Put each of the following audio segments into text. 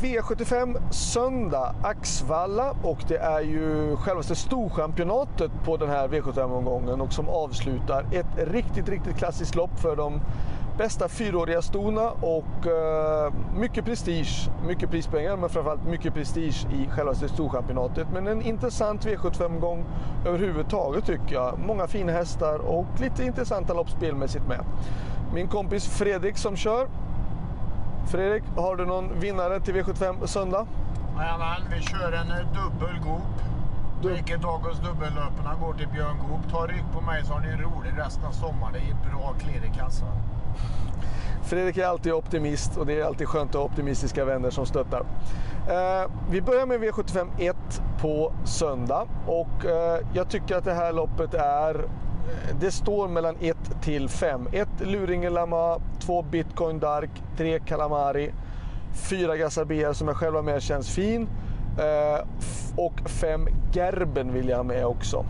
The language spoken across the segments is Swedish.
V75 söndag, Axvalla och det är ju självaste storchampionatet på den här V75-omgången och som avslutar ett riktigt, riktigt klassiskt lopp för de bästa fyraåriga stona och uh, mycket prestige, mycket prispengar men framförallt mycket prestige i självaste storchampionatet. Men en intressant V75-gång överhuvudtaget tycker jag. Många fina hästar och lite intressanta lopp spelmässigt med. Min kompis Fredrik som kör Fredrik, har du någon vinnare till V75 söndag? Jajamän, vi kör en eh, dubbel Goop. Du... Vilket dagens dubbellöparna går till Björn Goop. Ta rygg på mig så har ni rolig resten av sommaren. Det är bra klirr i kassan. Fredrik är alltid optimist och det är alltid skönt att ha optimistiska vänner som stöttar. Eh, vi börjar med V75 1 på söndag och eh, jag tycker att det här loppet är det står mellan 1 till 5. 1 Luringelama, 2 Bitcoin Dark, 3 Calamari, 4 Gasabia som jag själv har med känns fin eh, och 5 Gerben vill jag ha med också.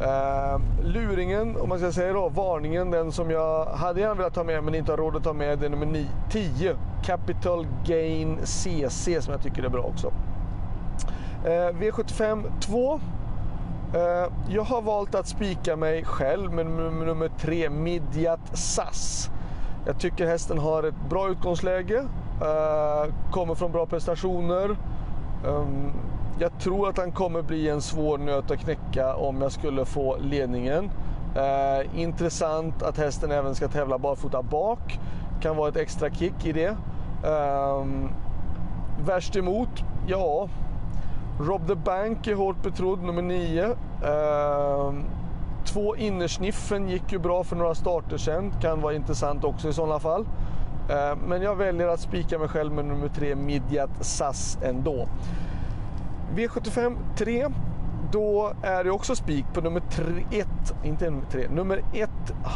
Uh, luringen, om man ska säga då, varningen, den som jag hade gärna velat ta med men inte har råd att ta med, det är nummer 10. Capital Gain CC som jag tycker är bra också. Uh, V75 2 Eh, jag har valt att spika mig själv med nummer tre, Midjat Sass. Jag tycker hästen har ett bra utgångsläge, eh, kommer från bra prestationer. Ehm, jag tror att han kommer bli en svår nöt att knäcka om jag skulle få ledningen. Eh, intressant att hästen även ska tävla barfota bak. Kan vara ett extra kick i det. Ehm, värst emot? Ja, Rob the Bank är hårt betrodd, nummer 9. Uh, ehm, två innersniffen gick ju bra för några starter sen. Kan vara intressant också i sådana fall. Uh, men jag väljer att spika mig själv med nummer 3, Midjat SAS ändå. V75 3. Då är det också spik på nummer 1, inte nummer 3, nummer 1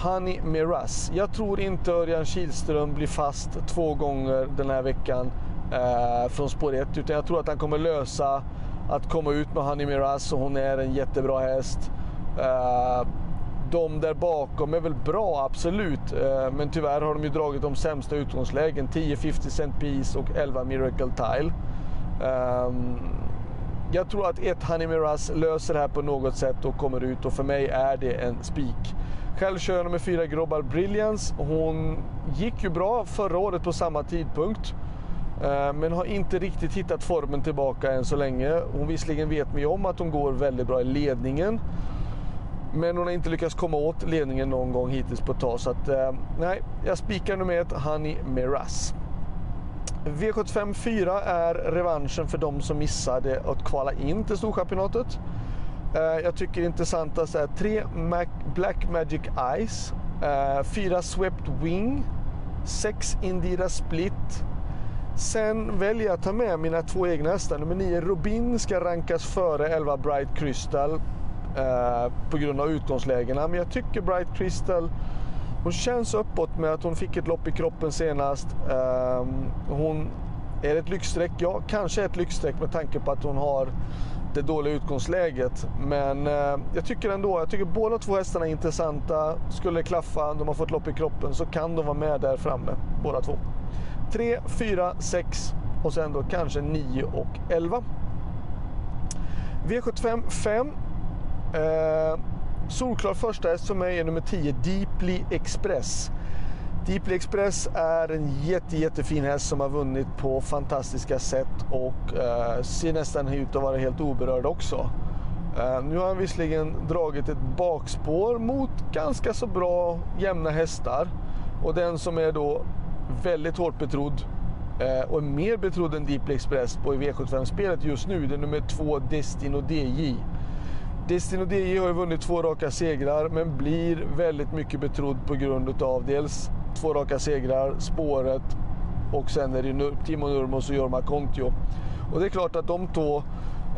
Honey Miraz. Jag tror inte Örjan Kihlström blir fast två gånger den här veckan eh, från spår 1. Utan jag tror att han kommer lösa att komma ut med Honey Miraz och hon är en jättebra häst. Eh, de där bakom är väl bra, absolut. Eh, men tyvärr har de ju dragit de sämsta utgångslägen. 10 50 Cent Piece och 11 Miracle Tile. Ehm, jag tror att ett Honey Miraz löser det här på något sätt och kommer ut och för mig är det en spik. Själv kör jag nummer 4 Grobal Brilliance. Hon gick ju bra förra året på samma tidpunkt. Eh, men har inte riktigt hittat formen tillbaka än så länge. Hon visserligen vet vi om att hon går väldigt bra i ledningen. Men hon har inte lyckats komma åt ledningen någon gång hittills på ett tag. Så att, eh, nej, jag spikar nummer ett, Honey Miraz. V75 4 är revanschen för de som missade att kvala in till Storchampionatet. Eh, jag tycker intressantast är 3 Black Magic Eyes, eh, 4 Swept Wing, 6 Indira Split, Sen väljer jag att ta med mina två egna hästar. Nummer 9 Robin ska rankas före 11 Bright Crystal eh, på grund av utgångslägena. Men jag tycker Bright Crystal hon känns uppåt med att hon fick ett lopp i kroppen senast. Eh, hon är ett lyxstreck? Ja, kanske ett lyxstreck med tanke på att hon har det dåliga utgångsläget. Men eh, jag tycker ändå, jag tycker båda två hästarna är intressanta. Skulle klaffa, de har fått lopp i kroppen, så kan de vara med där framme, båda två. 3, 4, 6 och sen då kanske 9 och 11. V75 5. Eh, solklar första häst för mig är nummer 10, Deeply Express. Deeply Express är en jätte, jättefin häst som har vunnit på fantastiska sätt och eh, ser nästan ut att vara helt oberörd också. Eh, nu har han visserligen dragit ett bakspår mot ganska så bra jämna hästar och den som är då väldigt hårt betrodd eh, och mer betrodd än Deeply Express på V75-spelet just nu. Det är nummer två Destino DJ. Destino DJ har ju vunnit två raka segrar men blir väldigt mycket betrodd på grund av dels två raka segrar, spåret och sen är det Timo Nurmos och Jorma Kontio. Och det är klart att de två,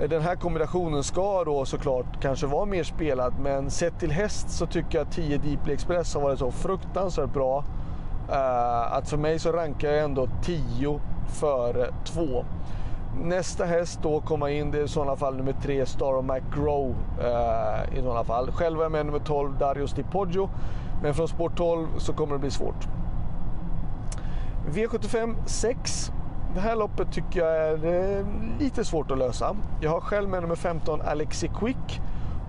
eh, den här kombinationen ska då såklart kanske vara mer spelad men sett till häst så tycker jag att 10 Deeply Express har varit så fruktansvärt bra Uh, att för mig så rankar jag ändå 10 före 2. Nästa häst då komma in, det är i sådana fall nummer 3 Star of McGrow. uh, eh, i sådana fall. Själv är jag med nummer 12 Darius Di Poggio, men från spår 12 så kommer det bli svårt. V75 6. det här loppet tycker jag är eh, lite svårt att lösa. Jag har själv med nummer 15 Alexi Quick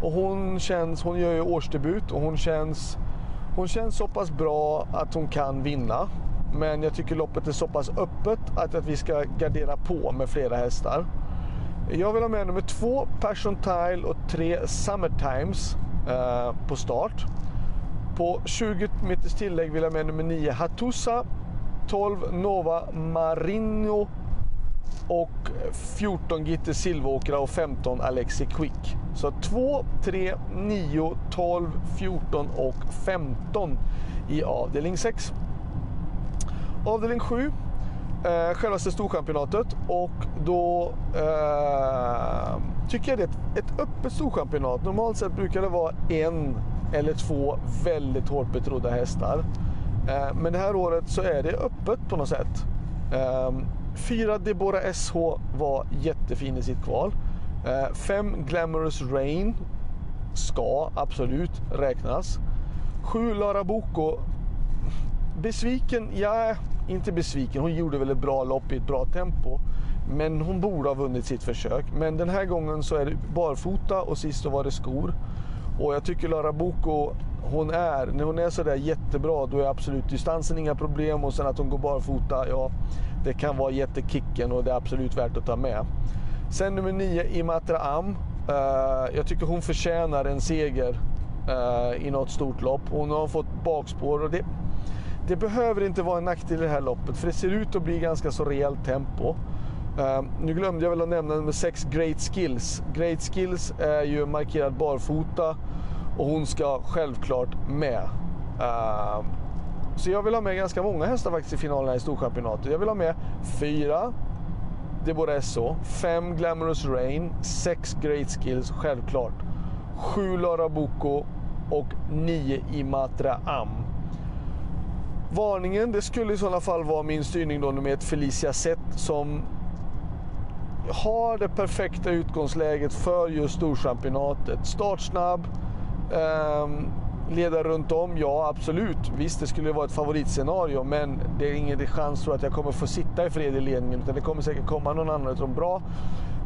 och hon känns, hon gör ju årsdebut och hon känns, hon känns så pass bra att hon kan vinna. Men jag tycker loppet är så pass öppet att, att vi ska gardera på med flera hästar. Jag vill ha med nummer två Passion Tile och tre Summertimes eh, på start. På 20 meters tillägg vill jag ha med nummer 9 Hatusa. 12 Nova Marino och 14 Gitte Silvåkra och 15 Alexi Quick. Så 2, 3, 9, 12, 14 och 15 i avdelning 6. Avdelning 7, eh, självaste Storchampionatet och då eh, tycker jag det är ett, ett öppet Storchampionat. Normalt sett brukar det vara en eller två väldigt hårt betrodda hästar. Eh, men det här året så är det öppet på något sätt. Eh, fyra Debora SH var jättefin i sitt kval. Eh, fem Glamorous Rain ska absolut räknas. Sju Lara Boko besviken, ja, inte besviken. Hon gjorde väl ett bra lopp i ett bra tempo. Men hon borde ha vunnit sitt försök. Men den här gången så är det barfota och sist så var det skor. Och jag tycker Lara Boko, hon är, när hon är sådär jättebra då är absolut distansen inga problem och sen att hon går barfota, ja det kan vara jättekicken och det är absolut värt att ta med. Sen nummer 9 Imatra Am. Uh, eh, jag tycker hon förtjänar en seger uh, i något stort lopp. Hon har fått bakspår och det, det behöver inte vara en nackdel i det här loppet för det ser ut att bli ganska så rejält tempo. Uh, nu glömde jag väl att nämna nummer 6 Great Skills. Great Skills är ju markerad barfota och hon ska självklart med. Uh, så jag vill ha med ganska många hästar faktiskt i finalen i Storchampionatet. Jag vill ha med fyra Deborah SO, fem Glamorous Rain, 6 Great Skills självklart, 7 Lara Boko och 9 Imatra Am. Varningen, det skulle i sådana fall vara min styrning då med ett Felicia Set som har det perfekta utgångsläget för just Storchampionatet. Startsnabb, eh, leda runt om, ja absolut. Visst, det skulle vara ett favoritscenario, men det är ingen chans tror att jag kommer få sitta i fred i ledningen, utan det kommer säkert komma någon annan som bra.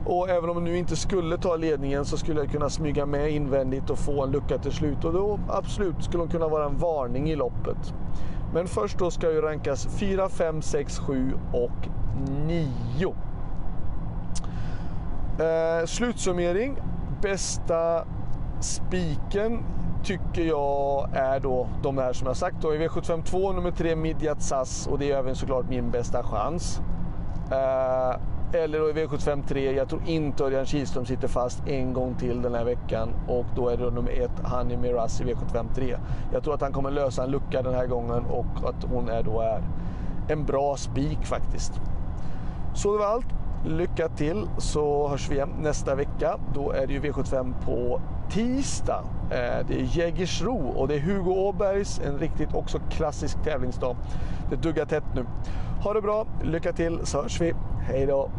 Och även om jag nu inte skulle ta ledningen så skulle jag kunna smyga med invändigt och få en lucka till slut. Och då absolut skulle hon kunna vara en varning i loppet. Men först då ska ju rankas 4, 5, 6, 7 och 9. Eh, slutsummering. Bästa spiken tycker jag är då de här som jag sagt. Då. I V752, nummer 3 Midjat Sass och det är även såklart min bästa chans. Eh, eller då i V753, jag tror inte Örjan Kihlström sitter fast en gång till den här veckan och då är det nummer 1 Honey Miraz i V753. Jag tror att han kommer lösa en lucka den här gången och att hon är då är en bra spik faktiskt. Så det var allt. Lycka till så hörs vi igen nästa vecka. Då är det ju V75 på tisdag. Eh, det är Jägersro och det är Hugo Åbergs, en riktigt också klassisk tävlingsdag. Det duggar tätt nu. Ha det bra, lycka till så hörs vi. Hej då!